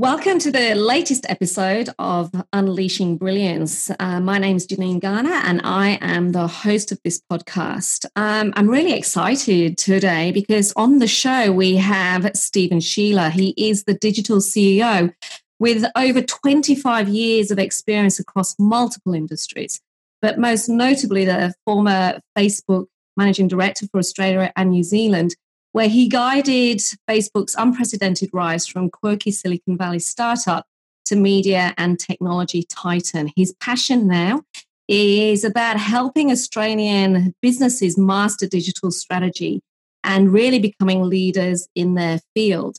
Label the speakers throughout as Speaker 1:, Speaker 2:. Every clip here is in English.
Speaker 1: Welcome to the latest episode of Unleashing Brilliance. Uh, my name is Janine Garner, and I am the host of this podcast. Um, I'm really excited today because on the show we have Stephen Scheeler. He is the digital CEO with over 25 years of experience across multiple industries, but most notably the former Facebook managing director for Australia and New Zealand where he guided Facebook's unprecedented rise from quirky Silicon Valley startup to media and technology titan. His passion now is about helping Australian businesses master digital strategy and really becoming leaders in their field.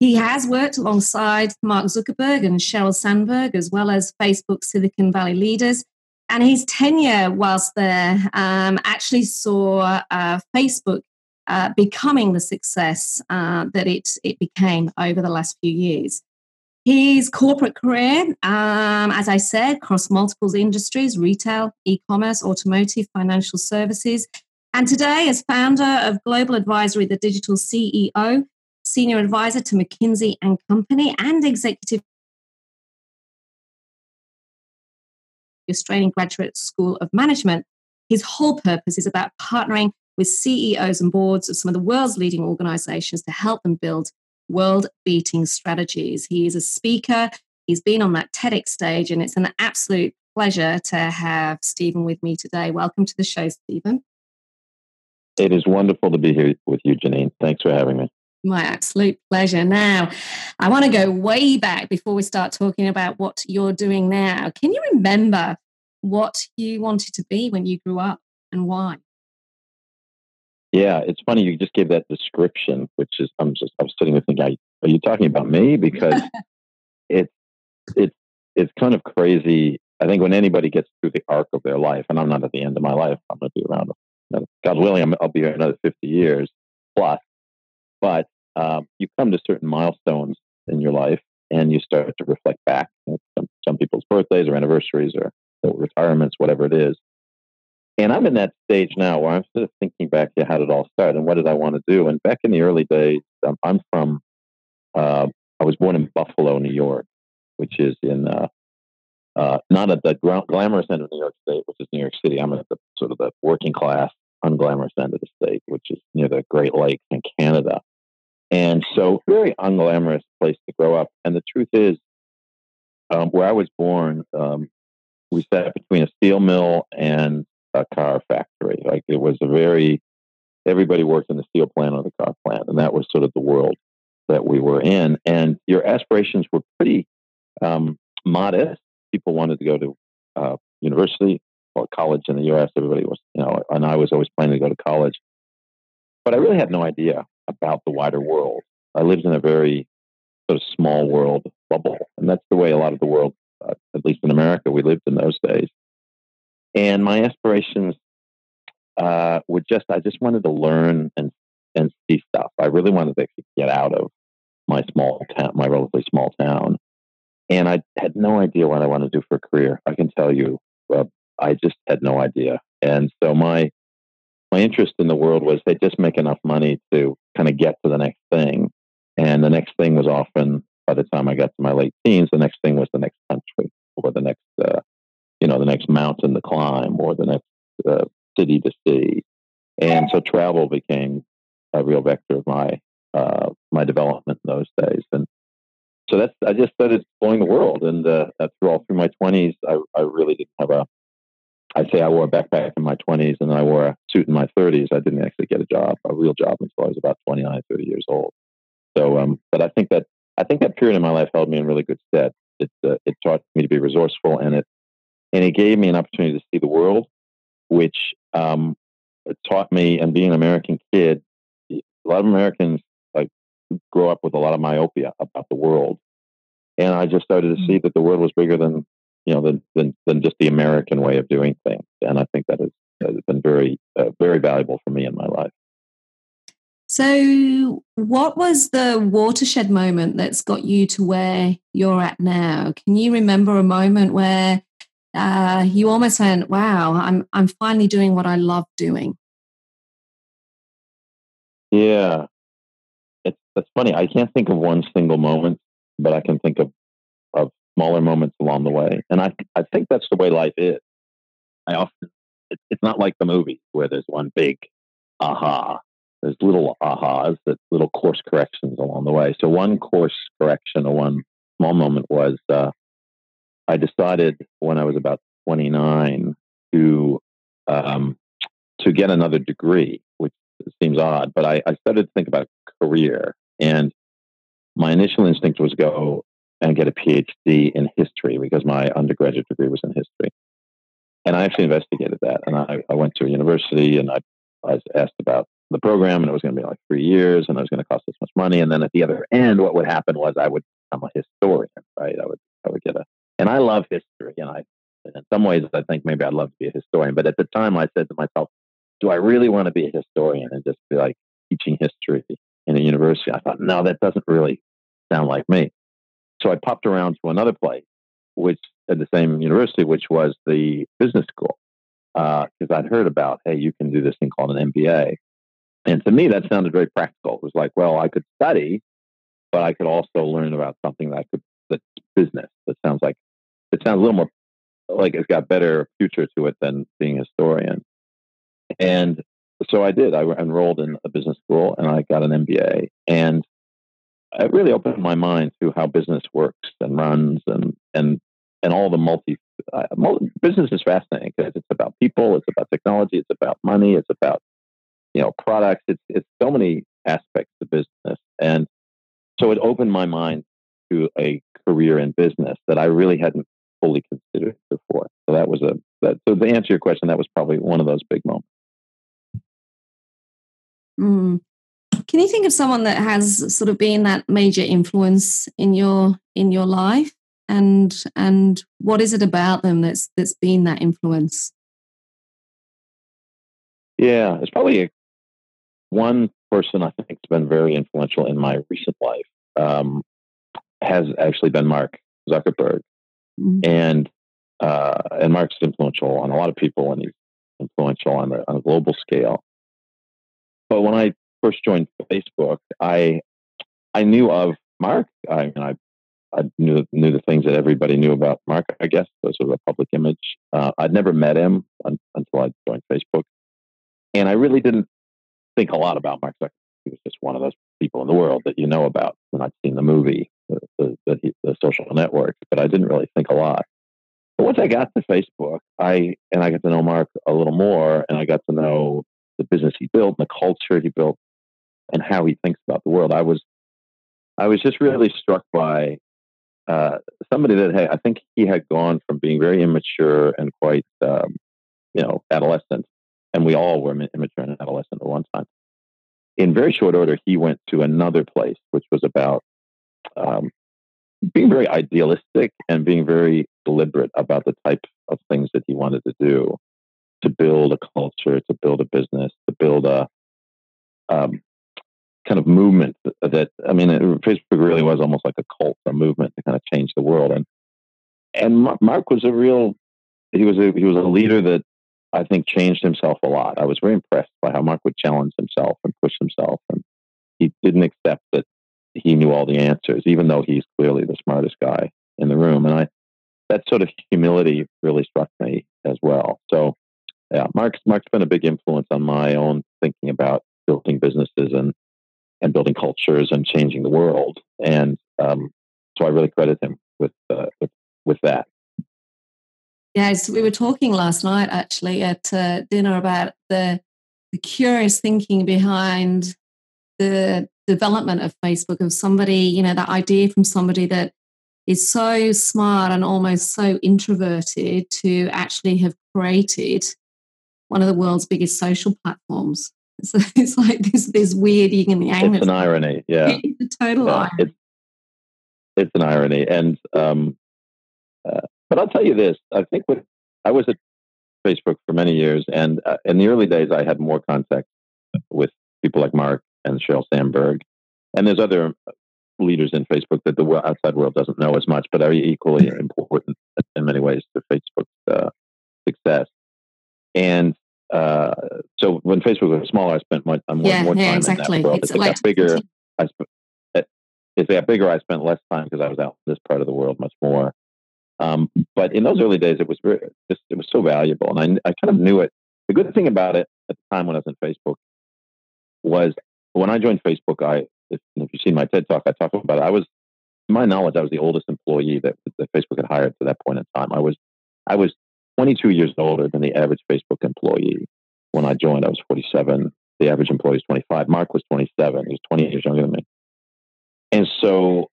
Speaker 1: He has worked alongside Mark Zuckerberg and Sheryl Sandberg, as well as Facebook Silicon Valley leaders. And his tenure whilst there um, actually saw uh, Facebook uh, becoming the success uh, that it, it became over the last few years. His corporate career, um, as I said, across multiple industries retail, e commerce, automotive, financial services. And today, as founder of Global Advisory, the digital CEO, senior advisor to McKinsey and Company, and executive Australian Graduate School of Management, his whole purpose is about partnering with CEOs and boards of some of the world's leading organizations to help them build world beating strategies. He is a speaker, he's been on that TEDx stage, and it's an absolute pleasure to have Stephen with me today. Welcome to the show, Stephen.
Speaker 2: It is wonderful to be here with you, Janine. Thanks for having me.
Speaker 1: My absolute pleasure. Now, I want to go way back before we start talking about what you're doing now. Can you remember what you wanted to be when you grew up and why?
Speaker 2: Yeah, it's funny you just gave that description, which is I'm just I'm sitting there thinking, are you talking about me? Because it's it's it's kind of crazy. I think when anybody gets through the arc of their life, and I'm not at the end of my life, I'm going to be around. God willing, I'll be here another 50 years plus. But um, you come to certain milestones in your life, and you start to reflect back. Some, some people's birthdays or anniversaries or retirements, whatever it is, and I'm in that stage now where I'm sort of thinking back to how did it all start and what did I want to do. And back in the early days, um, I'm from, uh, I was born in Buffalo, New York, which is in uh, uh, not at the glamorous end of New York State, which is New York City. I'm at the sort of the working class, unglamorous end of the state, which is near the Great Lakes in Canada. And so, very unglamorous place to grow up. And the truth is, um, where I was born, um, we sat between a steel mill and a car factory. Like it was a very, everybody worked in the steel plant or the car plant, and that was sort of the world that we were in. And your aspirations were pretty um, modest. People wanted to go to uh, university or college in the U.S. Everybody was, you know, and I was always planning to go to college, but I really had no idea about the wider world. I lived in a very sort of small world bubble, and that's the way a lot of the world, uh, at least in America, we lived in those days. And my aspirations uh, were just, I just wanted to learn and, and see stuff. I really wanted to get out of my small town, my relatively small town. And I had no idea what I wanted to do for a career. I can tell you, uh, I just had no idea. And so my, my interest in the world was they just make enough money to kind of get to the next thing. And the next thing was often, by the time I got to my late teens, the next thing was the next country or the next uh, you know the next mountain to climb or the next uh, city to see, and so travel became a real vector of my uh, my development in those days. And so that's I just started exploring the world, and uh, through all through my twenties, I, I really didn't have a. I'd say I wore a backpack in my 20s and I wore a suit in my 30s. I didn't actually get a job, a real job, until I was about 29, 30 years old. So, um, but I think that I think that period in my life held me in really good stead. It uh, it taught me to be resourceful, and it and it gave me an opportunity to see the world, which um, taught me. And being an American kid, a lot of Americans like grow up with a lot of myopia about the world, and I just started to see mm. that the world was bigger than you know than than, than just the American way of doing things. And I think that has has been very, uh, very valuable for me in my life.
Speaker 1: So, what was the watershed moment that's got you to where you're at now? Can you remember a moment where uh, you almost went, "Wow, I'm I'm finally doing what I love doing"?
Speaker 2: Yeah, it's that's funny. I can't think of one single moment, but I can think of of smaller moments along the way, and I I think that's the way life is. I often it, it's not like the movie where there's one big aha. There's little ahas, that little course corrections along the way. So one course correction or one small moment was uh, I decided when I was about 29 to um, to get another degree, which seems odd, but I, I started to think about career, and my initial instinct was go and get a PhD in history because my undergraduate degree was in history. And I actually investigated that, and I, I went to a university and I, I was asked about the program, and it was going to be like three years, and it was going to cost this much money. And then at the other end, what would happen was I would become a historian, right? I would I would get a, and I love history, and I, in some ways, I think maybe I'd love to be a historian. But at the time, I said to myself, do I really want to be a historian and just be like teaching history in a university? I thought, no, that doesn't really sound like me. So I popped around to another place, which at the same university, which was the business school, because uh, I'd heard about, hey, you can do this thing called an MBA. And to me, that sounded very practical. It was like, well, I could study, but I could also learn about something that could, that's business. That sounds like, it sounds a little more like it's got better future to it than being a historian. And so I did. I enrolled in a business school and I got an MBA. And it really opened my mind to how business works and runs and, and, and all the multi, uh, multi business is fascinating because it's about people, it's about technology, it's about money, it's about, you know, products. It's, it's so many aspects of business. And so it opened my mind to a career in business that I really hadn't fully considered before. So that was a, that, so to answer your question, that was probably one of those big moments.
Speaker 1: Mm. Can you think of someone that has sort of been that major influence in your in your life, and and what is it about them that's that's been that influence?
Speaker 2: Yeah, it's probably a, one person I think has been very influential in my recent life. Um, has actually been Mark Zuckerberg, mm-hmm. and uh, and Mark's influential on a lot of people, and he's influential on a, on a global scale. But when I first joined Facebook, I I knew of Mark. I I, I knew knew the things that everybody knew about Mark. I guess was sort of a public image. Uh, I'd never met him un, until I joined Facebook, and I really didn't think a lot about Mark Zuckerberg. He was just one of those people in the world that you know about. And I'd seen the movie, the, the, the, social network, but I didn't really think a lot. But once I got to Facebook, I and I got to know Mark a little more, and I got to know the business he built, and the culture he built, and how he thinks about the world. I was, I was just really struck by uh, somebody that hey, I think he had gone from being very immature and quite, um, you know, adolescent, and we all were immature and adolescent at one time. In very short order, he went to another place, which was about um, being very idealistic and being very deliberate about the type of things that he wanted to do to build a culture, to build a business, to build a um, kind of movement that, I mean, Facebook really was almost like a cult, a movement to kind of change the world. And and Mark was a real, he was a he was a leader that I think changed himself a lot. I was very impressed by how Mark would challenge himself and push himself, and he didn't accept that he knew all the answers, even though he's clearly the smartest guy in the room. And I that sort of humility really struck me as well. So yeah, Mark's Mark's been a big influence on my own thinking about building businesses and and building cultures and changing the world. And um, so I really credit him with uh, with, with that.
Speaker 1: Yes, we were talking last night actually at uh, dinner about the, the curious thinking behind the development of Facebook of somebody, you know, that idea from somebody that is so smart and almost so introverted to actually have created one of the world's biggest social platforms. So it's like this this weird yin and yang.
Speaker 2: It's an irony, yeah.
Speaker 1: It's a total yeah, irony.
Speaker 2: It's, it's an irony, and um, uh, but I'll tell you this: I think with I was at Facebook for many years, and uh, in the early days, I had more contact with people like Mark and Sheryl Sandberg, and there's other leaders in Facebook that the outside world doesn't know as much, but are equally important in many ways to Facebook's uh, success. And uh, so when Facebook was smaller, I spent much, more,
Speaker 1: yeah,
Speaker 2: more time
Speaker 1: yeah, exactly.
Speaker 2: in that world.
Speaker 1: It's
Speaker 2: As it got bigger, I sp- as it got bigger, I spent less time because I was out in this part of the world much more. Um, but in those early days, it was very, just, it was so valuable, and I, I kind of knew it. The good thing about it at the time when I was in Facebook was when I joined Facebook, I if, if you've seen my TED talk, I talk about it. I was, my knowledge, I was the oldest employee that, that Facebook had hired to that point in time. I was, I was 22 years older than the average Facebook employee when I joined. I was 47. The average employee was 25. Mark was 27. He was 20 years younger than me. And so,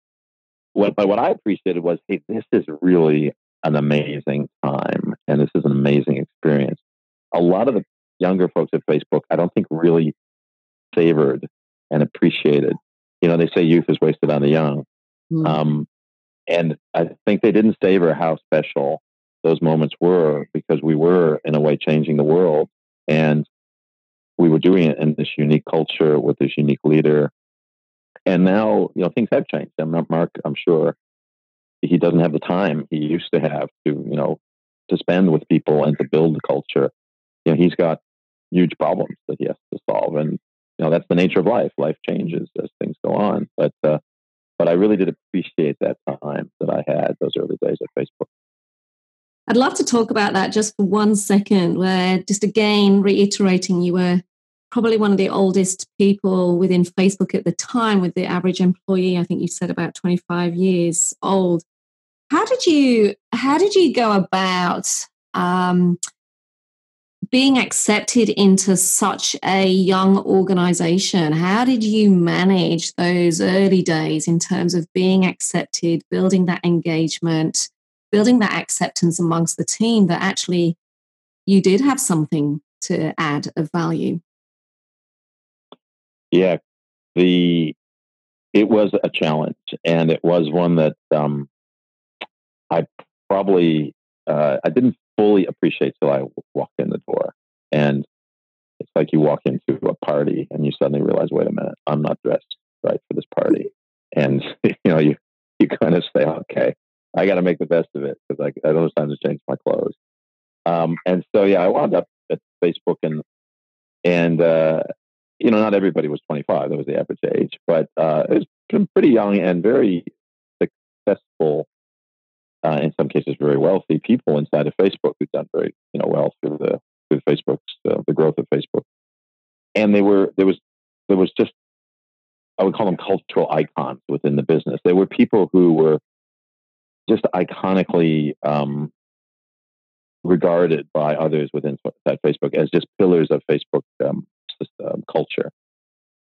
Speaker 2: what, but what I appreciated was, hey, this is really an amazing time, and this is an amazing experience. A lot of the younger folks at Facebook, I don't think really favored and appreciated. You know, they say youth is wasted on the young. Mm. Um, and I think they didn't savor how special those moments were because we were, in a way, changing the world. And we were doing it in this unique culture with this unique leader. And now, you know, things have changed. I'm not Mark, I'm sure he doesn't have the time he used to have to, you know, to spend with people and to build the culture. You know, he's got huge problems that he has to solve. And you know that's the nature of life. Life changes as things go on. But uh, but I really did appreciate that time that I had those early days at Facebook.
Speaker 1: I'd love to talk about that just for one second, where just again reiterating you were probably one of the oldest people within Facebook at the time, with the average employee, I think you said about 25 years old. How did you how did you go about um, being accepted into such a young organization, how did you manage those early days in terms of being accepted, building that engagement, building that acceptance amongst the team that actually you did have something to add of value?
Speaker 2: Yeah, the it was a challenge, and it was one that um, I probably uh, I didn't fully appreciate till I walked in the door. And it's like you walk into a party and you suddenly realize, wait a minute, I'm not dressed right for this party. And you know, you you kind of say, okay, I got to make the best of it because I, I don't have time to change my clothes. Um, and so yeah, I wound up at Facebook and and uh, you know, not everybody was 25. That was the average age, but uh, it was pretty young and very successful uh, in some cases very wealthy people inside of Facebook who've done very you know well through the through Facebook's uh, the growth of Facebook, and they were there was there was just I would call them cultural icons within the business. They were people who were just iconically um, regarded by others within Facebook as just pillars of Facebook um, culture,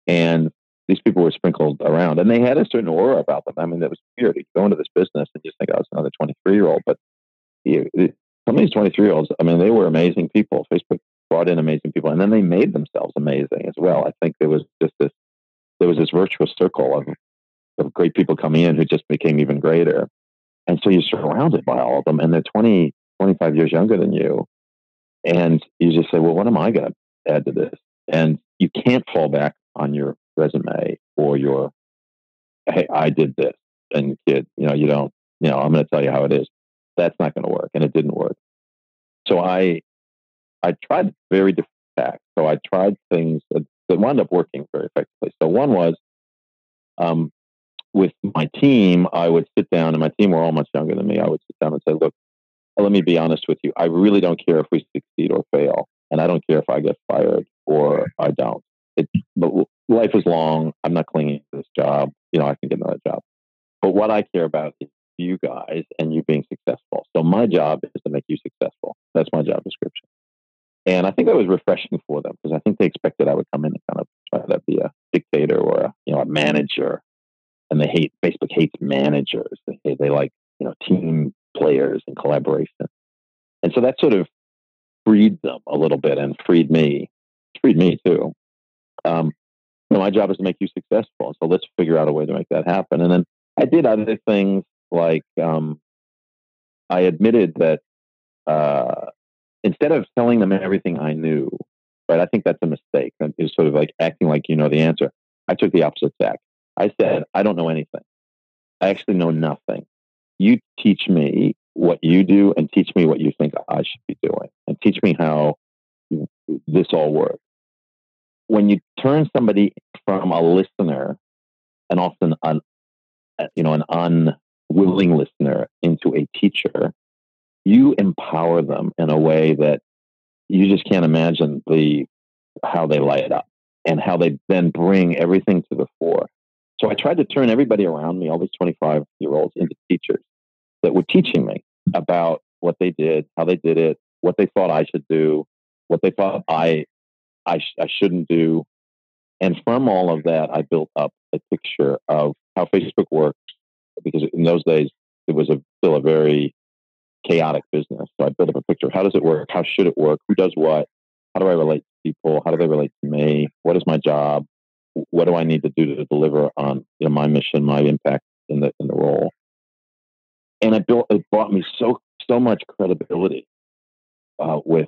Speaker 2: and these people were sprinkled around and they had a certain aura about them. I mean, that was weird. You go into this business and just think, oh, it's another 23 year old. But you, some of these 23 year olds, I mean, they were amazing people. Facebook brought in amazing people and then they made themselves amazing as well. I think there was just this, there was this virtuous circle of, of great people coming in who just became even greater. And so you're surrounded by all of them and they're 20, 25 years younger than you. And you just say, well, what am I going to add to this? And you can't fall back on your resume or your, hey, I did this. And kid, you know, you don't, you know, I'm going to tell you how it is. That's not going to work. And it didn't work. So I, I tried very different tactics. So I tried things that, that wound up working very effectively. So one was, um, with my team, I would sit down, and my team were all much younger than me. I would sit down and say, "Look, let me be honest with you. I really don't care if we succeed or fail, and I don't care if I get fired or I don't. It, but life is long. I'm not clinging to this job. You know, I can get another job. But what I care about is you guys and you being successful. So my job is to make you successful. That's my job description. And I think that was refreshing for them because I think they expected I would come in and kind of try to be a dictator or a you know a manager. And they hate Facebook hates managers. They they like you know team players and collaboration. And so that sort of freed them a little bit and freed me, freed me too. Um, you know, my job is to make you successful. So let's figure out a way to make that happen. And then I did other things like um, I admitted that uh, instead of telling them everything I knew, right? I think that's a mistake. Is sort of like acting like you know the answer. I took the opposite tack. I said, I don't know anything. I actually know nothing. You teach me what you do and teach me what you think I should be doing and teach me how this all works. When you turn somebody from a listener and often an, you know, an unwilling listener into a teacher, you empower them in a way that you just can't imagine the how they light up and how they then bring everything to the fore. So I tried to turn everybody around me, all these 25 year olds, into teachers that were teaching me about what they did, how they did it, what they thought I should do, what they thought I I, sh- I shouldn't do. And from all of that, I built up a picture of how Facebook works because in those days it was a, still a very chaotic business. So I built up a picture of how does it work? How should it work? Who does what? How do I relate to people? How do they relate to me? What is my job? What do I need to do to deliver on you know, my mission, my impact in the in the role? And it built it brought me so so much credibility uh, with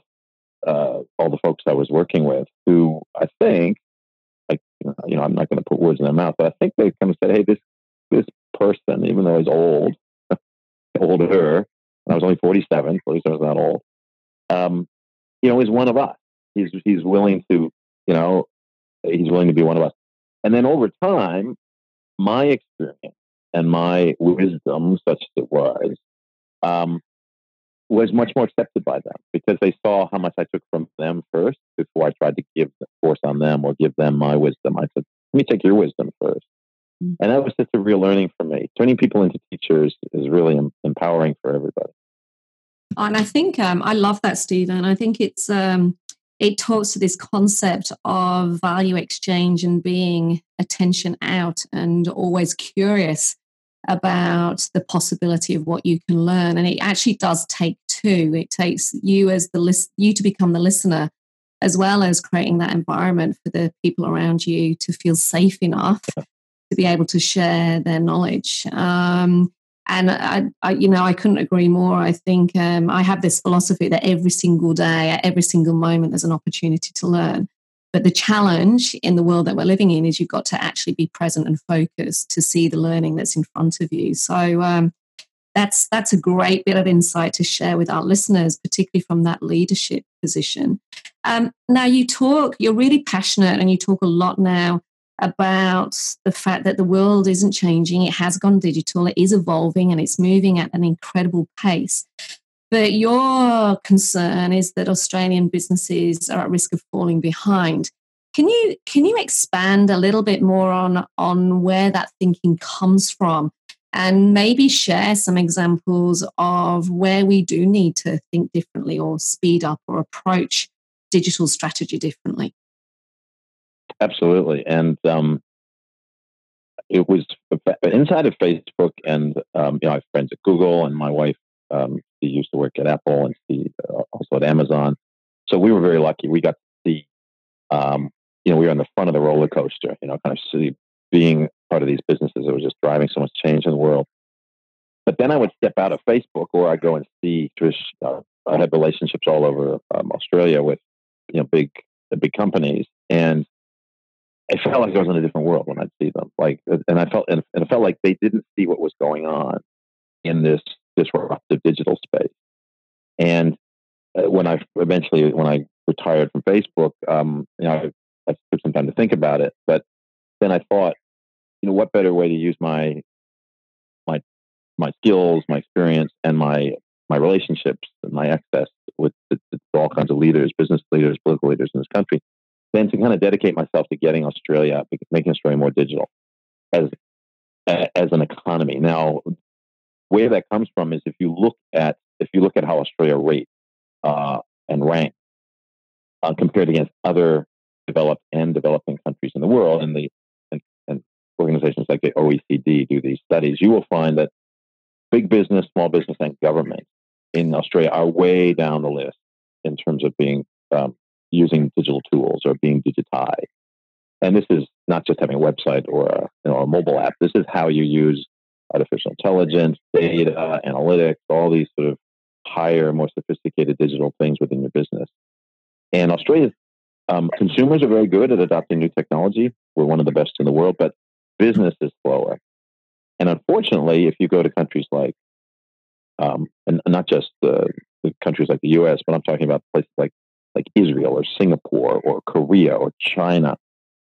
Speaker 2: uh, all the folks I was working with, who I think, like you know, I'm not going to put words in their mouth, but I think they kind of said, "Hey, this this person, even though he's old, older, and I was only 47, 47 is not old, um, you know, is one of us. He's he's willing to, you know, he's willing to be one of us. And then over time, my experience and my wisdom, such as it was, um, was much more accepted by them because they saw how much I took from them first before I tried to give the force on them or give them my wisdom. I said, let me take your wisdom 1st mm-hmm. And that was just a real learning for me. Turning people into teachers is really empowering for everybody.
Speaker 1: And I think um, I love that, Stephen. I think it's um, it talks to this concept of value exchange and being attention out and always curious about the possibility of what you can learn. And it actually does take two. It takes you as the list, you to become the listener, as well as creating that environment for the people around you to feel safe enough to be able to share their knowledge. Um, and I, I, you know, I couldn't agree more. I think um, I have this philosophy that every single day, at every single moment, there's an opportunity to learn. But the challenge in the world that we're living in is you've got to actually be present and focused to see the learning that's in front of you. So um, that's that's a great bit of insight to share with our listeners, particularly from that leadership position. Um, now you talk, you're really passionate, and you talk a lot now about the fact that the world isn't changing; it has gone digital, it is evolving, and it's moving at an incredible pace. But your concern is that Australian businesses are at risk of falling behind. Can you can you expand a little bit more on on where that thinking comes from, and maybe share some examples of where we do need to think differently, or speed up, or approach digital strategy differently?
Speaker 2: Absolutely, and um, it was inside of Facebook, and um, you know, I have friends at Google, and my wife um, she used to work at Apple and she uh, also at Amazon. So we were very lucky. We got to see, um, you know, we were on the front of the roller coaster, you know, kind of see being part of these businesses that were just driving so much change in the world. But then I would step out of Facebook or I'd go and see, uh, I had relationships all over um, Australia with, you know, big, big companies. And it felt like I was in a different world when I'd see them. Like, and I felt, and, and it felt like they didn't see what was going on in this disruptive digital space. And uh, when I eventually, when I retired from Facebook, um, you know, I, I took some time to think about it. But then I thought, know, what better way to use my my my skills, my experience, and my my relationships and my access with, with, with, all kinds of leaders, business leaders, political leaders in this country, than to kind of dedicate myself to getting Australia, making Australia more digital as as an economy. Now, where that comes from is if you look at if you look at how Australia rates uh, and ranks uh, compared against other developed and developing countries in the world, and the organizations like the OECD do these studies, you will find that big business, small business, and government in Australia are way down the list in terms of being um, using digital tools or being digitized. And this is not just having a website or a, you know, a mobile app. This is how you use artificial intelligence, data, analytics, all these sort of higher, more sophisticated digital things within your business. And Australia's um, consumers are very good at adopting new technology. We're one of the best in the world, but business is slower. And unfortunately, if you go to countries like, um, and not just the, the countries like the U.S., but I'm talking about places like like Israel or Singapore or Korea or China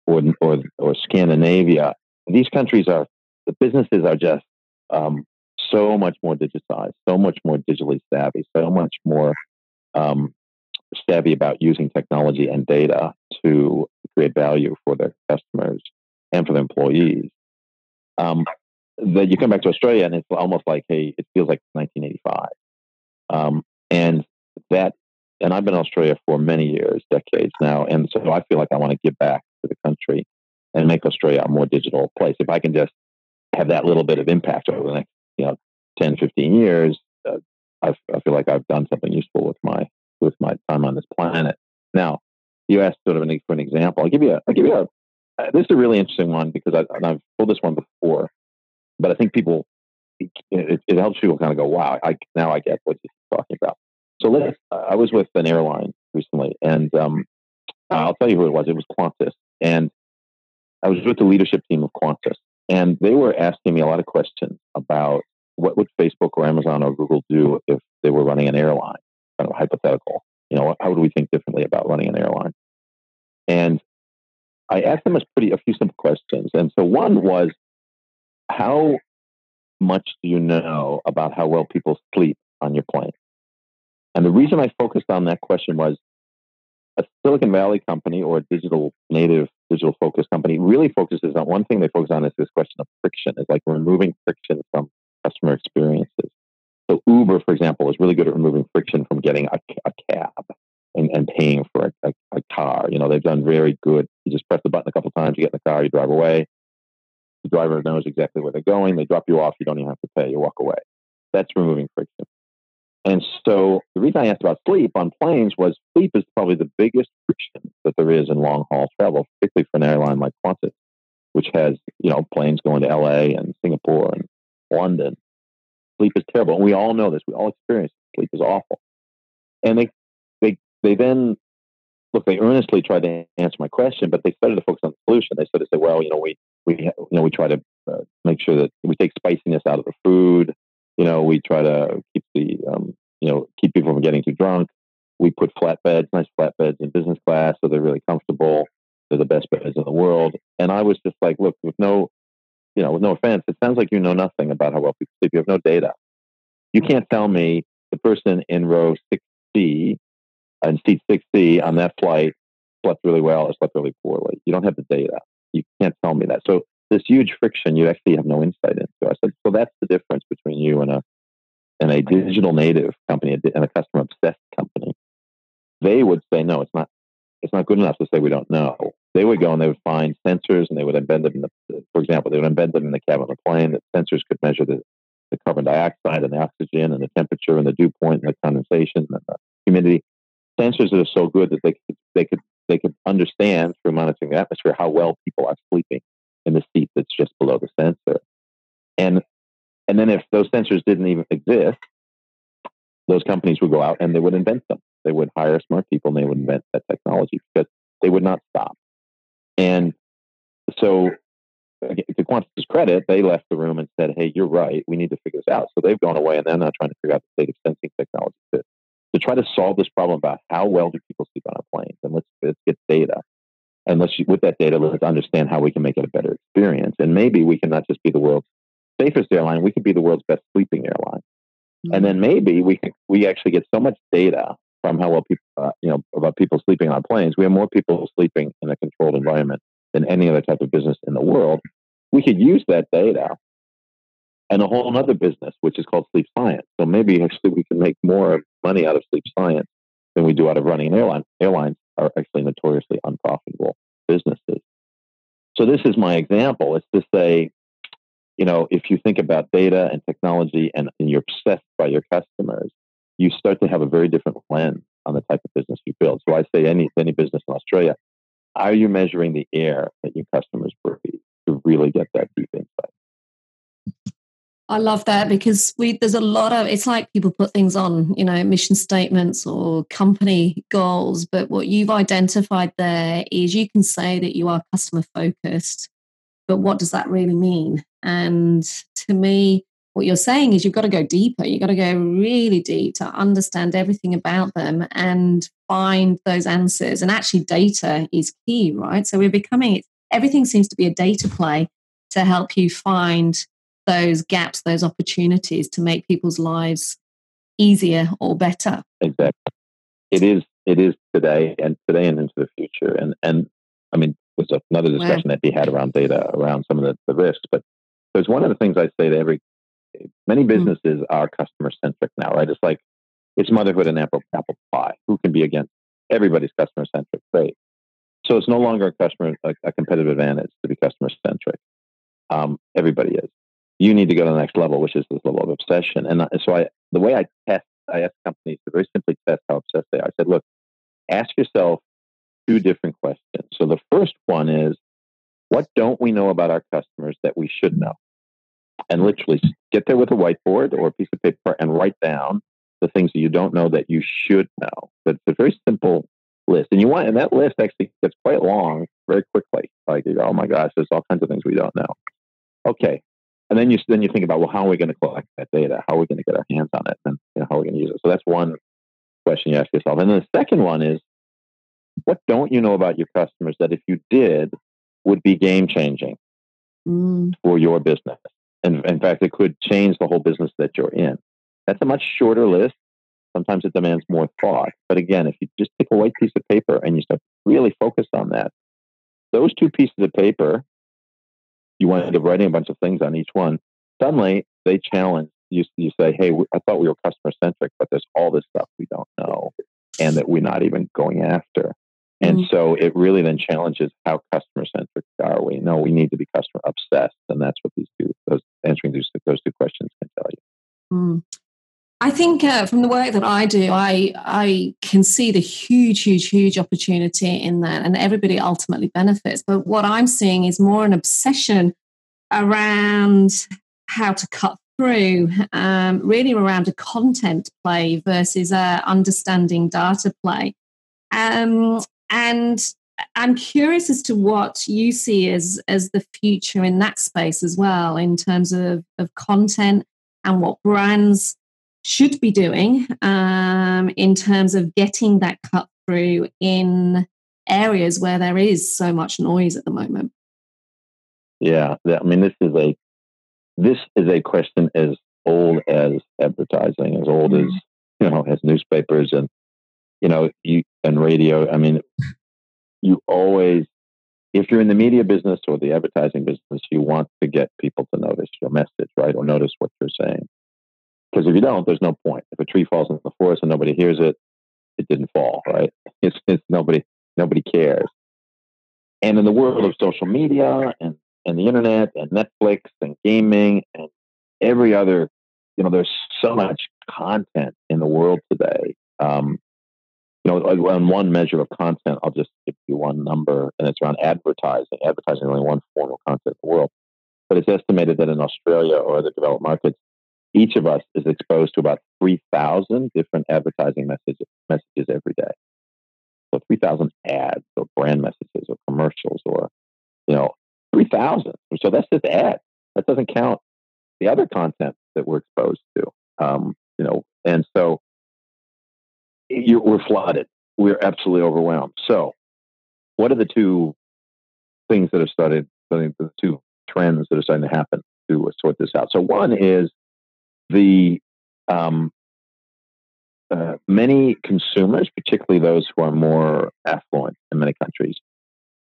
Speaker 2: or or, or Scandinavia. These countries are the businesses are just um, so much more digitized, so much more digitally savvy, so much more um, savvy about using technology and data to create value for their customers and for the employees. Um, that you come back to Australia and it's almost like, hey, it feels like 1985. Um, and that, and I've been in Australia for many years, decades now. And so I feel like I want to give back to the country and make Australia a more digital place. If I can just have that little bit of impact over the next, you know, 10, 15 years, uh, I, I feel like I've done something useful with my with my time on this planet. Now, you asked sort of an, for an example. I'll give you a, I'll give you a, uh, this is a really interesting one because I, have told this one before, but I think people, it, it, helps people kind of go, wow, I, now I get what you're talking about. So let's, uh, I was with an airline recently and um, I'll tell you who it was. It was Qantas. And I was with the leadership team of Qantas and they were asking me a lot of questions about what would Facebook or Amazon or Google do if they were running an airline? Kind of hypothetical. You know, how would we think differently about running an airline? And I asked them a pretty a few simple questions. And so one was, how much do you know about how well people sleep on your plane? And the reason I focused on that question was a Silicon Valley company or a digital native digital focused company really focuses on one thing they focus on is this question of friction. It's like removing friction from customer experiences. So Uber, for example, is really good at removing friction from getting a, a cab and, paying for a, a, a, car. You know, they've done very good. You just press the button a couple times, you get in the car, you drive away. The driver knows exactly where they're going. They drop you off. You don't even have to pay. You walk away. That's removing friction. And so the reason I asked about sleep on planes was sleep is probably the biggest friction that there is in long haul travel, particularly for an airline like Qantas, which has, you know, planes going to LA and Singapore and London. Sleep is terrible. And we all know this. We all experience it. sleep is awful. And they, they, then, look, they earnestly tried to answer my question, but they started to focus on the solution. They started to say, well, you know, we, we, you know, we try to uh, make sure that we take spiciness out of the food. You know, we try to keep the, um, you know, keep people from getting too drunk. We put flatbeds, nice flatbeds in business class, so they're really comfortable. They're the best beds in the world. And I was just like, look, with no you know, with no offense, it sounds like you know nothing about how well people sleep. You have no data. You can't tell me the person in row 6C and seat 6C on that flight slept really well or slept really poorly. You don't have the data. You can't tell me that. So this huge friction you actually have no insight into. I said, so that's the difference between you and a and a digital native company and a customer obsessed company. They would say, no, it's not it's not good enough to say we don't know they would go and they would find sensors and they would embed them in the, for example, they would embed them in the cabin of the plane. That sensors could measure the, the carbon dioxide and the oxygen and the temperature and the dew point and the condensation and the humidity. Sensors that are so good that they could, they could, they could understand through monitoring the atmosphere how well people are sleeping in the seat that's just below the sensor. And, and then if those sensors didn't even exist, those companies would go out and they would invent them. They would hire smart people and they would invent that technology because they would not stop. And so, to Qantas' credit, they left the room and said, "Hey, you're right. We need to figure this out." So they've gone away and they're now trying to figure out the state of sensing technology to, to try to solve this problem about how well do people sleep on our planes, and let's let's get data, and let's with that data, let's understand how we can make it a better experience, and maybe we can not just be the world's safest airline, we could be the world's best sleeping airline, mm-hmm. and then maybe we can we actually get so much data from how well people, uh, you know, about people sleeping on planes. We have more people sleeping in a controlled environment than any other type of business in the world. We could use that data and a whole other business, which is called sleep science. So maybe actually we can make more money out of sleep science than we do out of running an airline. Airlines are actually notoriously unprofitable businesses. So this is my example. It's to say, you know, if you think about data and technology and, and you're obsessed by your customers, you start to have a very different lens on the type of business you build. So I say any any business in Australia, are you measuring the air that your customers breathe to really get that deep insight?
Speaker 1: I love that because we there's a lot of it's like people put things on, you know, mission statements or company goals, but what you've identified there is you can say that you are customer focused, but what does that really mean? And to me, what you're saying is you've got to go deeper. You've got to go really deep to understand everything about them and find those answers. And actually, data is key, right? So we're becoming everything seems to be a data play to help you find those gaps, those opportunities to make people's lives easier or better.
Speaker 2: Exactly. It is. It is today and today and into the future. And and I mean, there's another discussion wow. that we had around data, around some of the, the risks. But there's one of the things I say to every many hmm. businesses mm. are customer centric now, right? It's like it's motherhood and apple apple pie. Who can be against everybody's customer centric? Great. So it's no longer a customer a, a competitive advantage to be customer centric. Um, everybody is you need to go to the next level, which is this level of obsession. And so I, the way I test, I ask companies to very simply test how obsessed they are. I said, look, ask yourself two different questions. So the first one is, what don't we know about our customers that we should know? And literally get there with a whiteboard or a piece of paper and write down the things that you don't know that you should know. But it's a very simple list. And you want, and that list actually gets quite long very quickly. Like, oh my gosh, there's all kinds of things we don't know. Okay, and then you then you think about well, how are we going to collect that data? How are we going to get our hands on it? And you know, how are we going to use it? So that's one question you ask yourself. And then the second one is, what don't you know about your customers that if you did would be game changing mm. for your business? And in fact, it could change the whole business that you're in. That's a much shorter list. Sometimes it demands more thought. But again, if you just take a white piece of paper and you start really focus on that, those two pieces of paper you wind up writing a bunch of things on each one. Suddenly, they challenge you. You say, "Hey, I thought we were customer centric, but there's all this stuff we don't know, and that we're not even going after." And mm-hmm. so it really then challenges how customer centric are we? No, we need to be customer obsessed, and that's what these two, those answering those, those two questions can tell you.
Speaker 1: Mm. I think uh, from the work that I do, I I can see the huge, huge, huge opportunity in that, and everybody ultimately benefits. But what I'm seeing is more an obsession around how to cut through, um, really around a content play versus a understanding data play. Um, and I'm curious as to what you see as as the future in that space as well, in terms of of content and what brands should be doing um, in terms of getting that cut through in areas where there is so much noise at the moment?
Speaker 2: Yeah, I mean, this is a this is a question as old as advertising, as old as you know, as newspapers and you know, you and radio. I mean, you always, if you're in the media business or the advertising business, you want to get people to notice your message, right, or notice what you're saying. Because if you don't, there's no point. If a tree falls in the forest and nobody hears it, it didn't fall, right? It's, it's nobody nobody cares. And in the world of social media and, and the internet and Netflix and gaming and every other, you know, there's so much content in the world today. Um, you know, on one measure of content, I'll just give you one number, and it's around advertising. Advertising is only one form of content in the world, but it's estimated that in Australia or other developed markets, each of us is exposed to about 3,000 different advertising messages, messages every day. So 3,000 ads or brand messages or commercials or, you know, 3,000. So that's just ads. That doesn't count the other content that we're exposed to. Um, you know, and so you, we're flooded. We're absolutely overwhelmed. So what are the two things that have started, the two trends that are starting to happen to sort this out? So one is the um, uh, many consumers, particularly those who are more affluent in many countries,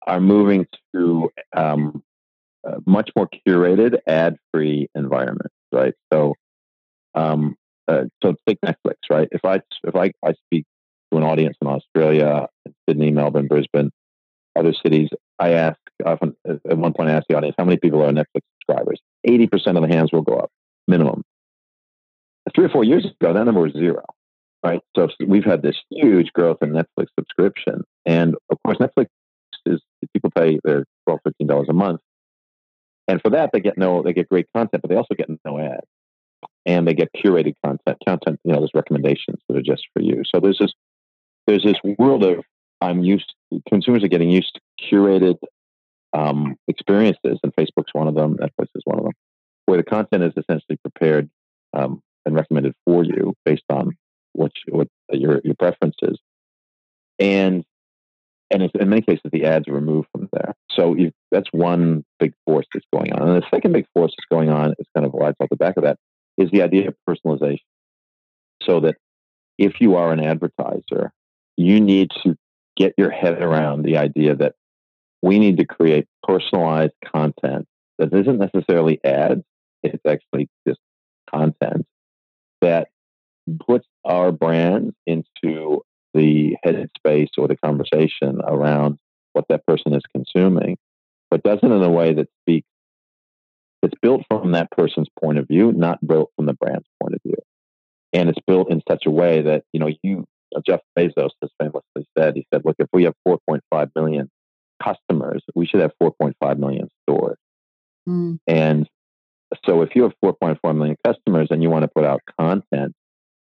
Speaker 2: are moving to um, much more curated, ad-free environments. Right. So, um, uh, so take Netflix. Right. If I if I, I speak to an audience in Australia, Sydney, Melbourne, Brisbane, other cities, I ask often at one point I ask the audience how many people are Netflix subscribers. Eighty percent of the hands will go up minimum three or four years ago, that number was zero. Right. So we've had this huge growth in Netflix subscription. And of course, Netflix is people pay their $12, $15 a month. And for that, they get no, they get great content, but they also get no ads. and they get curated content. Content, you know, there's recommendations that are just for you. So there's this there's this world of I'm used. Consumers are getting used to curated um, experiences, and Facebook's one of them. Netflix is one of them, where the content is essentially prepared um, and recommended for you based on what you, what your your preferences, and and in many cases the ads are removed from there. So you, that's one big force that's going on, and the second big force that's going on is kind of lies off the back of that is the idea of personalization. So that if you are an advertiser, you need to get your head around the idea that we need to create personalized content that isn't necessarily ads, it's actually just content that puts our brand into the headspace or the conversation around what that person is consuming, but does it in a way that speaks, it's built from that person's point of view, not built from the brand's point of view. And it's built in such a way that, you know, you, Jeff Bezos has famously said, he said, look, if we have 4.5 million customers, we should have 4.5 million stores. Mm. And so if you have 4.4 million customers and you want to put out content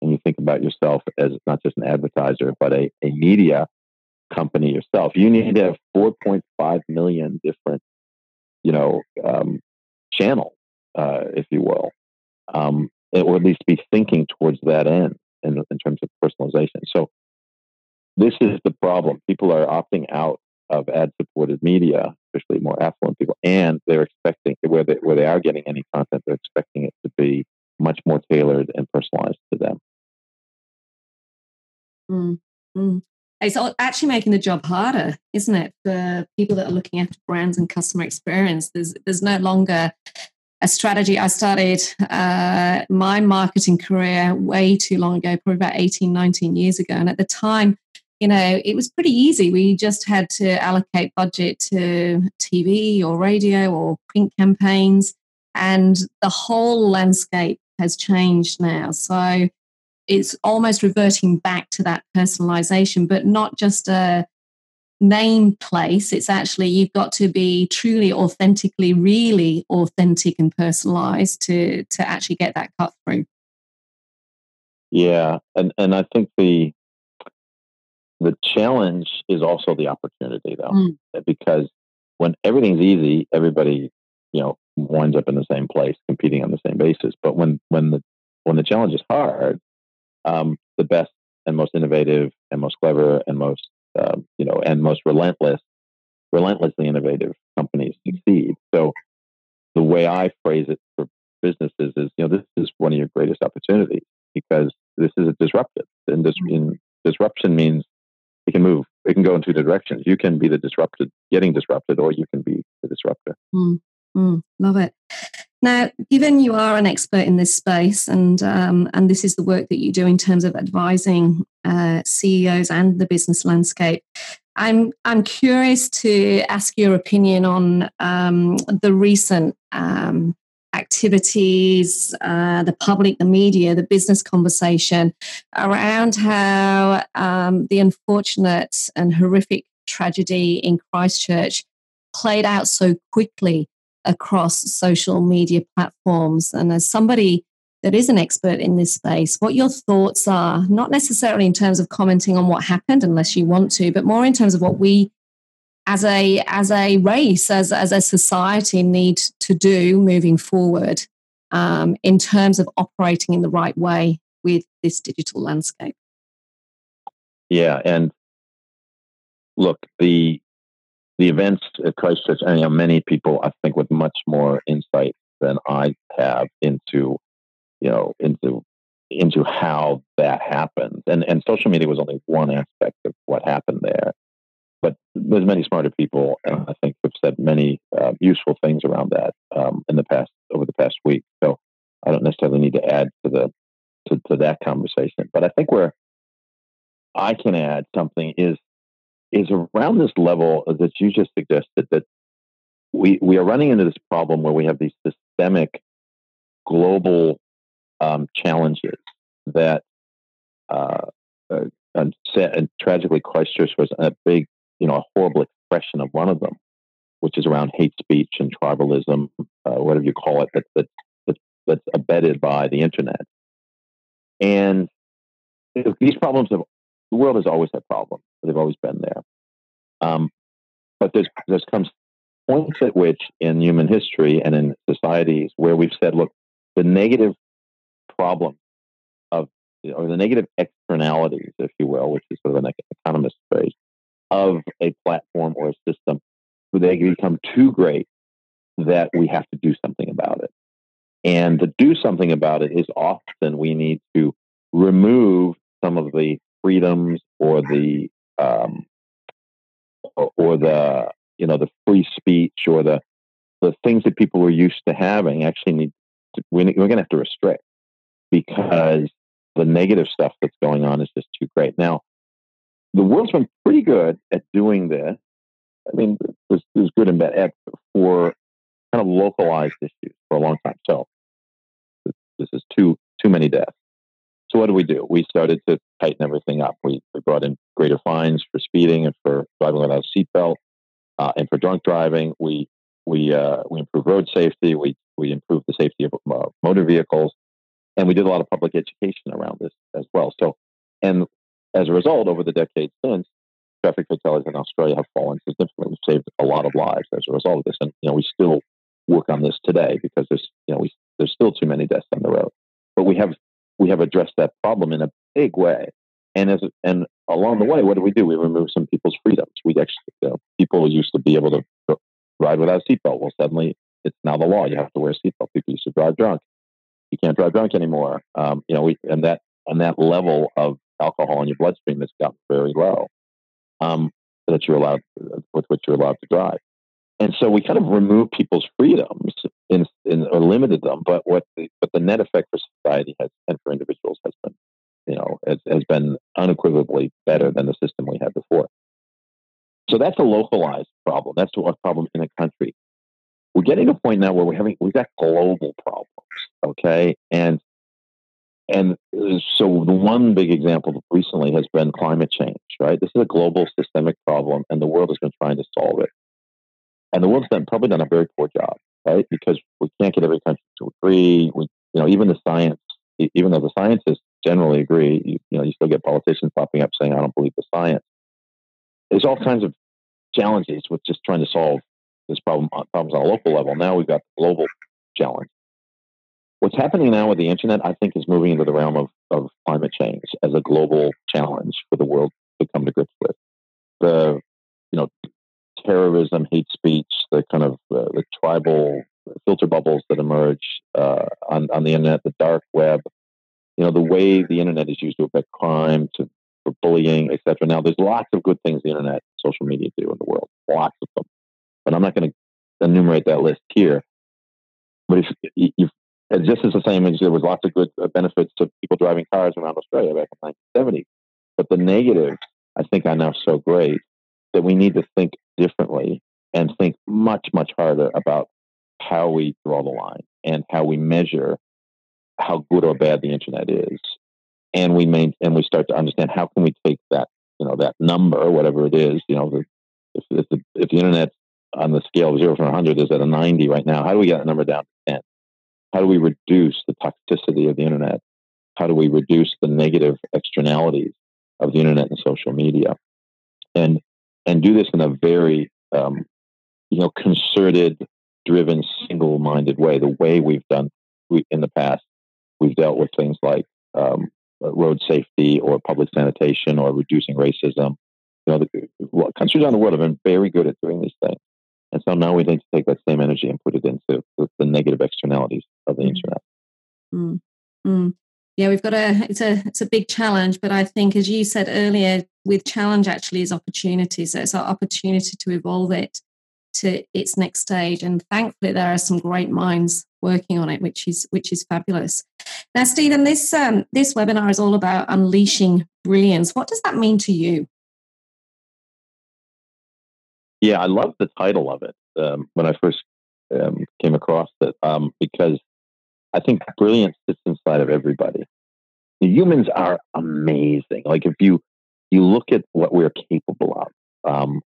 Speaker 2: and you think about yourself as not just an advertiser, but a, a media company yourself, you need to have 4.5 million different, you know, um, channels, uh, if you will, um, or at least be thinking towards that end in, in terms of personalization. So this is the problem. People are opting out of ad supported media, especially more affluent people, and they're expecting where they, where they are getting any content, they're expecting it to be much more tailored and personalized to them.
Speaker 1: Mm, mm. It's actually making the job harder, isn't it, for people that are looking after brands and customer experience? There's there's no longer a strategy. I started uh, my marketing career way too long ago, probably about 18, 19 years ago. And at the time, you know, it was pretty easy. We just had to allocate budget to TV or radio or print campaigns, and the whole landscape has changed now. So it's almost reverting back to that personalization, but not just a name place. It's actually you've got to be truly, authentically, really authentic and personalized to to actually get that cut through.
Speaker 2: Yeah, and and I think the the challenge is also the opportunity, though, mm. because when everything's easy, everybody, you know, winds up in the same place, competing on the same basis. But when when the when the challenge is hard, um, the best and most innovative and most clever and most uh, you know and most relentless, relentlessly innovative companies succeed. So the way I phrase it for businesses is, you know, this is one of your greatest opportunities because this is a disruptive. And this, mm. in, disruption means it can move. It can go in two directions. You can be the disrupted, getting disrupted, or you can be the disruptor.
Speaker 1: Mm, mm, love it. Now, given you are an expert in this space, and um, and this is the work that you do in terms of advising uh, CEOs and the business landscape, I'm I'm curious to ask your opinion on um, the recent um, activities, uh, the public, the media, the business conversation around how um, the unfortunate and horrific tragedy in Christchurch played out so quickly across social media platforms. And as somebody that is an expert in this space, what your thoughts are, not necessarily in terms of commenting on what happened, unless you want to, but more in terms of what we as a as a race, as as a society, need to do moving forward um, in terms of operating in the right way with this digital landscape.
Speaker 2: Yeah, and look the the events at Christchurch. And know, many people, I think, with much more insight than I have into you know into into how that happened. And and social media was only one aspect of what happened there but there's many smarter people, and I think have said many uh, useful things around that um, in the past over the past week. So I don't necessarily need to add to the to, to that conversation. But I think where I can add something is is around this level that you just suggested that we we are running into this problem where we have these systemic global um, challenges that uh, uh, and, and, tragically Christchurch was a big you know, a horrible expression of one of them, which is around hate speech and tribalism, uh, whatever you call it, that, that, that's that's abetted by the internet. And these problems have the world has always had problems. They've always been there. Um, but there's there's comes points at which in human history and in societies where we've said, look, the negative problem of or the negative externalities, if you will, which is sort of an economist phrase, of a platform or a system, where they become too great that we have to do something about it. And to do something about it is often we need to remove some of the freedoms or the um, or, or the you know the free speech or the the things that people were used to having actually need to, we're, we're going to have to restrict because the negative stuff that's going on is just too great. Now, the world's been pretty good at doing this. I mean, there's, there's good and bad for kind of localized issues for a long time. So this is too too many deaths. So what do we do? We started to tighten everything up. We, we brought in greater fines for speeding and for driving without a seatbelt, uh, and for drunk driving. We we uh, we improved road safety. We we improved the safety of uh, motor vehicles, and we did a lot of public education around this as well. So, and as a result, over the decades since, traffic fatalities in Australia have fallen significantly. We've saved a lot of lives as a result of this, and you know we still work on this today because there's you know we, there's still too many deaths on the road. But we have we have addressed that problem in a big way. And as and along the way, what do we do? We remove some people's freedoms. We actually you know, people used to be able to ride without a seatbelt. Well, suddenly it's now the law. You have to wear a seatbelt. People used to drive drunk. You can't drive drunk anymore. Um, you know, we and that and that level of alcohol in your bloodstream has gotten very low. Um, that you're allowed with which you're allowed to drive. And so we kind of remove people's freedoms in, in, or limited them. But what the, but the net effect for society has and for individuals has been, you know, has, has been unequivocally better than the system we had before. So that's a localized problem. That's a problem in a country. We're getting to a point now where we're having we've got global problems. Okay, and and so the one big example recently has been climate change. Right, this is a global systemic problem, and the world has been trying to solve it. And the world's done probably done a very poor job, right? Because we can't get every country to agree. We, you know, even the science, even though the scientists generally agree, you, you know, you still get politicians popping up saying, "I don't believe the science." There's all kinds of challenges with just trying to solve this problem uh, problems on a local level. Now we've got global challenge. What's happening now with the internet, I think, is moving into the realm of, of climate change as a global challenge for the world to come to grips with. The you know terrorism, hate speech, the kind of uh, the tribal filter bubbles that emerge uh, on, on the internet, the dark web, you know, the way the internet is used to affect crime, to for bullying, etc. Now, there's lots of good things the internet, social media do in the world, lots of them. But I'm not going to enumerate that list here. But if you just as the same as there was lots of good uh, benefits to people driving cars around Australia back in 1970, but the negatives I think are now so great that we need to think differently and think much, much harder about how we draw the line and how we measure how good or bad the internet is. And we main, and we start to understand how can we take that, you know, that number, whatever it is, you know, if, if, the, if the internet on the scale of zero from 100 is at a 90 right now, how do we get that number down to 10? How do we reduce the toxicity of the internet? How do we reduce the negative externalities of the internet and social media? And and do this in a very um, you know concerted, driven, single-minded way. The way we've done we, in the past, we've dealt with things like um, road safety or public sanitation or reducing racism. You know, the, countries around the world have been very good at doing these things. And so now we need to take that same energy and put it into the, negative externalities of the mm. internet.
Speaker 1: Mm. Mm yeah we've got a it's a it's a big challenge but i think as you said earlier with challenge actually is opportunity so it's our opportunity to evolve it to its next stage and thankfully there are some great minds working on it which is which is fabulous now stephen this um, this webinar is all about unleashing brilliance what does that mean to you
Speaker 2: yeah i love the title of it um, when i first um, came across it um, because I think brilliance sits inside of everybody. The humans are amazing. Like if you you look at what we're capable of, um,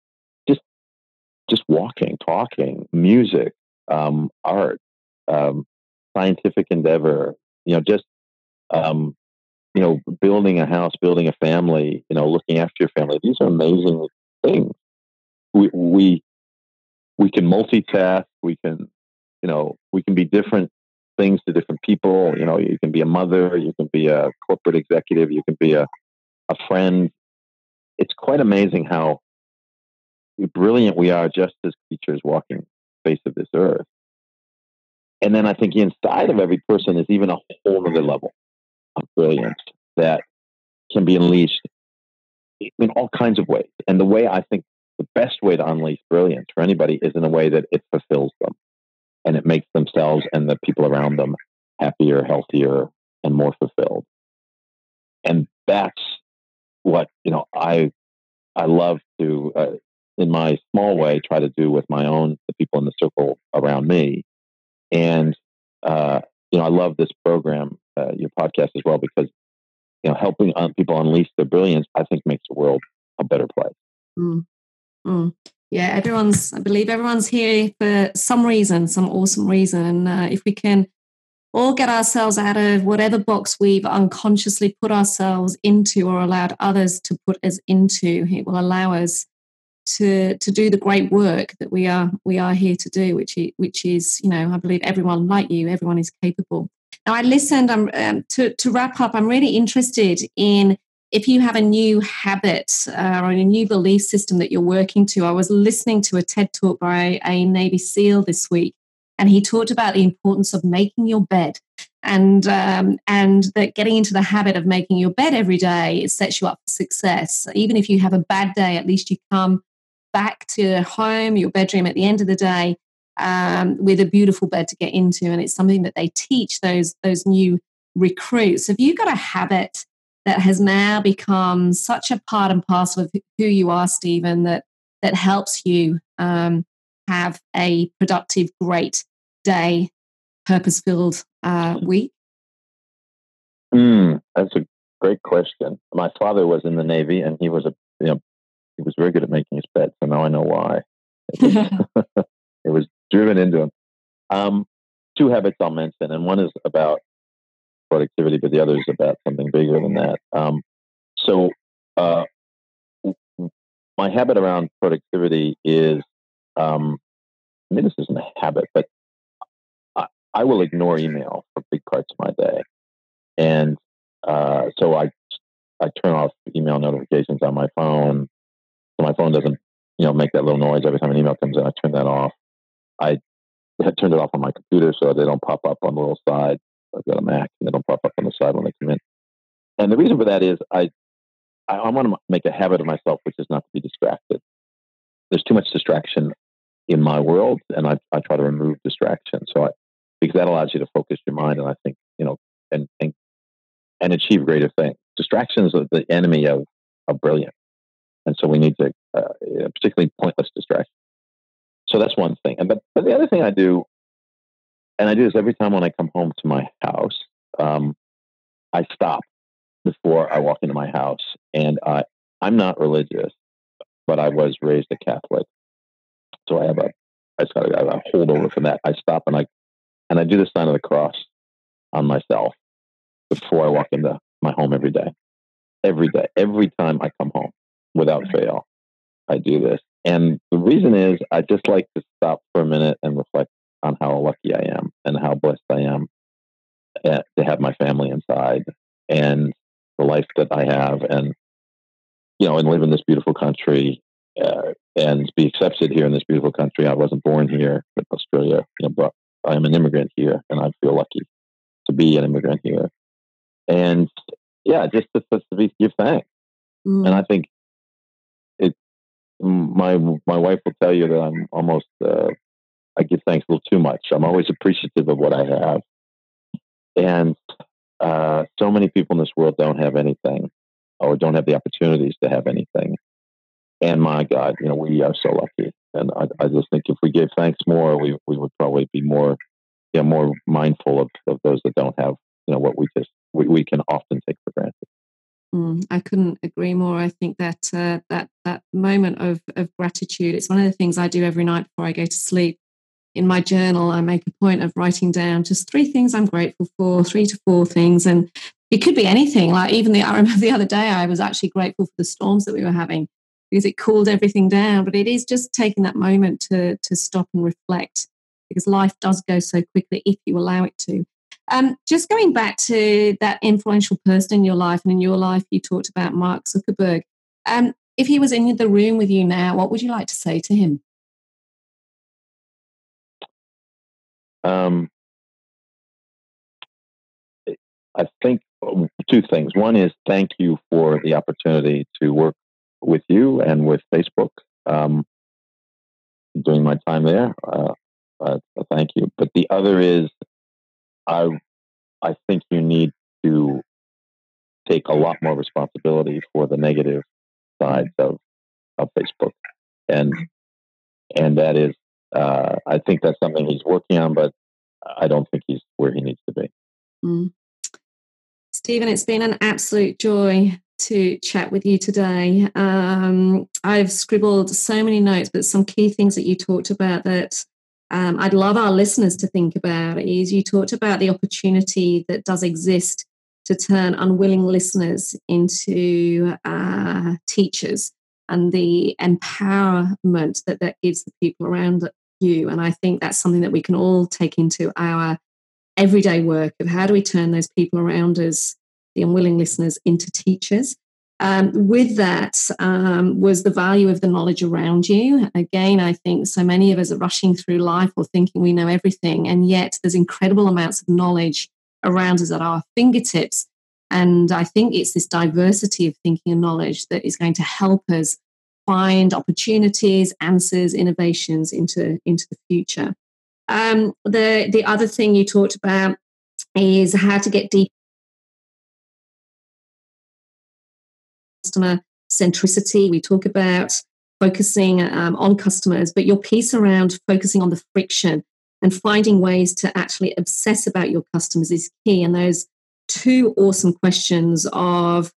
Speaker 2: just just walking, talking, music, um, art, um, scientific endeavor, you know, just you know, building a house, building a family, you know, looking after your family. These are amazing things. We we we can multitask. We can, you know, we can be different things to different people. You know, you can be a mother, you can be a corporate executive, you can be a a friend. It's quite amazing how brilliant we are just as creatures walking the face of this earth. And then I think inside of every person is even a whole other level of brilliance that can be unleashed in all kinds of ways. And the way I think the best way to unleash brilliance for anybody is in a way that it fulfills them and it makes themselves and the people around them happier, healthier, and more fulfilled. And that's what you know. I I love to, uh, in my small way, try to do with my own the people in the circle around me. And uh, you know, I love this program, uh, your podcast as well, because you know, helping people unleash their brilliance, I think makes the world a better place.
Speaker 1: Mm. Mm. Yeah, everyone's, I believe everyone's here for some reason, some awesome reason. And uh, if we can all get ourselves out of whatever box we've unconsciously put ourselves into or allowed others to put us into, it will allow us to to do the great work that we are we are here to do, which is, which is you know I believe everyone like you, everyone is capable. Now I listened. I'm um, to to wrap up. I'm really interested in if you have a new habit uh, or a new belief system that you're working to. I was listening to a TED talk by a Navy SEAL this week, and he talked about the importance of making your bed. And um, and that getting into the habit of making your bed every day sets you up for success. Even if you have a bad day at least you come back to home your bedroom at the end of the day um, with a beautiful bed to get into. And it's something that they teach those those new recruits. Have you got a habit that has now become such a part and parcel of who you are, Stephen, that that helps you um, have a productive, great day, purpose-filled uh, week?
Speaker 2: Mm, that's a great question. My father was in the Navy, and he was a you know he was very good at making his bed. So now I know why. It was, it was driven into him. Um, two habits I'll mention, and one is about productivity, but the other is about something bigger than that. Um, so, uh, my habit around productivity is, um, I mean, this isn't a habit, but I, I, will ignore email for big parts of my day, and uh, so I I turn off email notifications on my phone, so my phone doesn't you know make that little noise every time an email comes in. I turn that off. I had turned it off on my computer so they don't pop up on the little side. I've got a Mac, and they don't pop up on the side when they come in. And the reason for that is I, I, I want to make a habit of myself, which is not to be distracted. There's too much distraction in my world, and I, I try to remove distraction. So I, because that allows you to focus your mind, and I think you know, and and and achieve greater things. Distractions are the enemy of of brilliance, and so we need to, uh, particularly pointless distraction. So that's one thing. And but, but the other thing I do and I do this every time when I come home to my house. Um, I stop before I walk into my house, and I I'm not religious, but I was raised a Catholic, so I have a I just got a, a holdover from that. I stop and I and I do the sign of the cross on myself before I walk into my home every day. Every day, every time I come home, without fail, I do this. And the reason is I just like to stop for a minute and reflect on how lucky I am and how blessed I am to have my family inside and the life that I have and you know and live in this beautiful country uh, and be accepted here in this beautiful country. I wasn't born here in Australia, you know, but I am an immigrant here and I feel lucky to be an immigrant here. And yeah, just to, to be, give thanks. Mm. And I think it my my wife will tell you that I'm almost uh, I give thanks a little too much. I'm always appreciative of what I have. And uh, so many people in this world don't have anything or don't have the opportunities to have anything. And my God, you know, we are so lucky. And I, I just think if we gave thanks more, we, we would probably be more, you know, more mindful of, of those that don't have, you know, what we just, we, we can often take for granted.
Speaker 1: Mm, I couldn't agree more. I think that uh, that that moment of of gratitude. It's one of the things I do every night before I go to sleep in my journal, I make a point of writing down just three things I'm grateful for, three to four things. And it could be anything. Like even the, I remember the other day, I was actually grateful for the storms that we were having because it cooled everything down. But it is just taking that moment to, to stop and reflect because life does go so quickly if you allow it to. Um, just going back to that influential person in your life, and in your life, you talked about Mark Zuckerberg. Um, if he was in the room with you now, what would you like to say to him?
Speaker 2: Um, I think two things. One is thank you for the opportunity to work with you and with Facebook um, during my time there. Uh, uh, thank you. But the other is, I I think you need to take a lot more responsibility for the negative sides of of Facebook, and and that is, uh, I think that's something he's working on, but I don't think he's where he needs to be. Mm.
Speaker 1: Stephen, it's been an absolute joy to chat with you today. Um, I've scribbled so many notes, but some key things that you talked about that um, I'd love our listeners to think about is you talked about the opportunity that does exist to turn unwilling listeners into uh, teachers and the empowerment that that gives the people around you. And I think that's something that we can all take into our everyday work of how do we turn those people around us, the unwilling listeners, into teachers. Um, with that um, was the value of the knowledge around you. Again, I think so many of us are rushing through life or thinking we know everything, and yet there's incredible amounts of knowledge around us at our fingertips. And I think it's this diversity of thinking and knowledge that is going to help us find opportunities, answers, innovations into, into the future. Um, the the other thing you talked about is how to get deep customer centricity. We talk about focusing um, on customers, but your piece around focusing on the friction and finding ways to actually obsess about your customers is key. And those two awesome questions of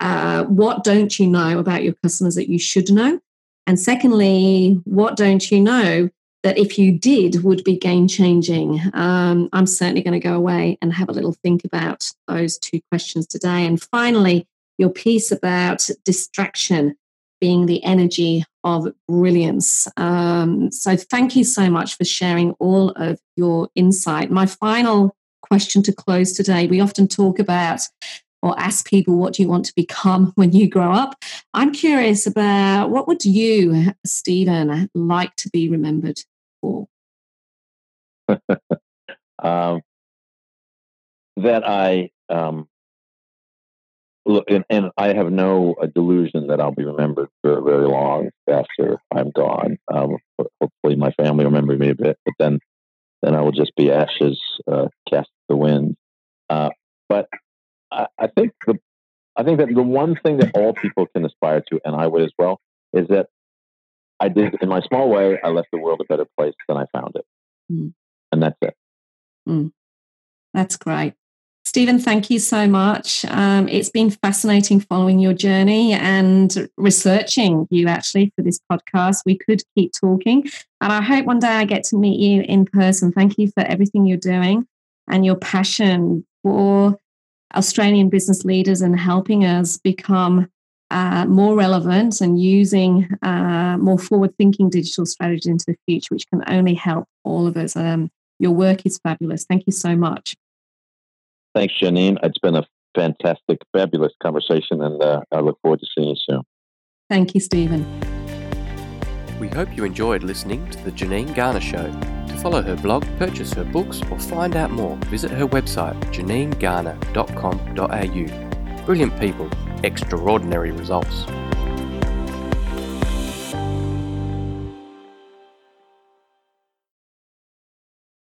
Speaker 1: uh, what don't you know about your customers that you should know? And secondly, what don't you know that if you did would be game changing. Um, I'm certainly going to go away and have a little think about those two questions today. And finally, your piece about distraction being the energy of brilliance. Um, so, thank you so much for sharing all of your insight. My final question to close today we often talk about or ask people what do you want to become when you grow up? I'm curious about what would you stephen like to be remembered for?
Speaker 2: Um, that i um, look and, and, i have no uh, delusion that i'll be remembered for very long after i'm gone. Um, hopefully my family will remember me a bit but then then i will just be ashes uh, cast the wind. Uh, but I, I think the I think that the one thing that all people can aspire to, and I would as well, is that I did in my small way. I left the world a better place than I found it, mm. and that's it.
Speaker 1: Mm. That's great. Stephen, thank you so much. Um, it's been fascinating following your journey and researching you actually for this podcast. We could keep talking, and I hope one day I get to meet you in person. Thank you for everything you're doing and your passion for Australian business leaders and helping us become uh, more relevant and using uh, more forward thinking digital strategies into the future, which can only help all of us. Um, your work is fabulous. Thank you so much.
Speaker 2: Thanks, Janine. It's been a fantastic, fabulous conversation, and uh, I look forward to seeing you soon.
Speaker 1: Thank you, Stephen.
Speaker 3: We hope you enjoyed listening to The Janine Garner Show follow her blog, purchase her books, or find out more, visit her website janinegarner.com.au. Brilliant people, extraordinary results.